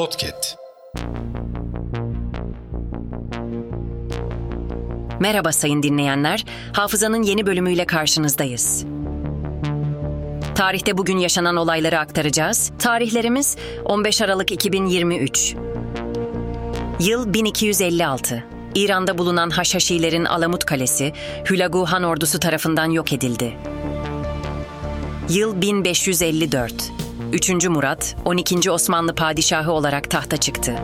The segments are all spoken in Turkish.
Podcast. Merhaba sayın dinleyenler. Hafızanın yeni bölümüyle karşınızdayız. Tarihte bugün yaşanan olayları aktaracağız. Tarihlerimiz 15 Aralık 2023. Yıl 1256. İran'da bulunan Haşhaşilerin Alamut Kalesi, Hülagu Han ordusu tarafından yok edildi. Yıl 1554. 3. Murat, 12. Osmanlı padişahı olarak tahta çıktı.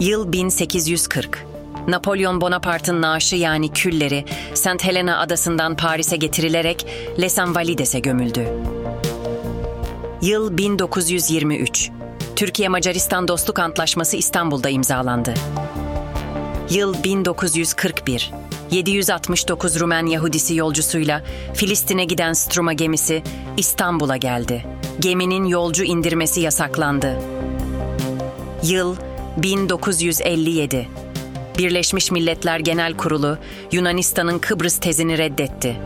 Yıl 1840. Napolyon Bonaparte'ın naaşı yani külleri St. Helena adasından Paris'e getirilerek Les Invalides'e gömüldü. Yıl 1923. Türkiye-Macaristan Dostluk Antlaşması İstanbul'da imzalandı. Yıl 1941. 769 Rumen Yahudisi yolcusuyla Filistin'e giden Struma gemisi İstanbul'a geldi. Geminin yolcu indirmesi yasaklandı. Yıl 1957. Birleşmiş Milletler Genel Kurulu Yunanistan'ın Kıbrıs tezini reddetti.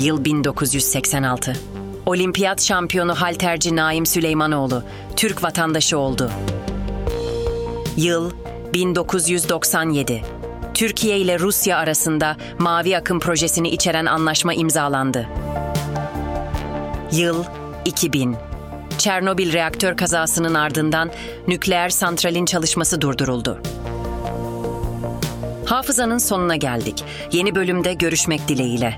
Yıl 1986. Olimpiyat şampiyonu halterci Naim Süleymanoğlu Türk vatandaşı oldu. Yıl 1997. Türkiye ile Rusya arasında Mavi Akım projesini içeren anlaşma imzalandı. Yıl 2000. Çernobil reaktör kazasının ardından nükleer santralin çalışması durduruldu. Hafızanın sonuna geldik. Yeni bölümde görüşmek dileğiyle.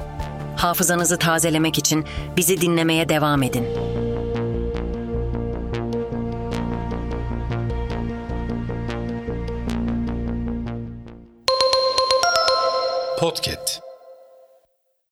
Hafızanızı tazelemek için bizi dinlemeye devam edin. Podcast.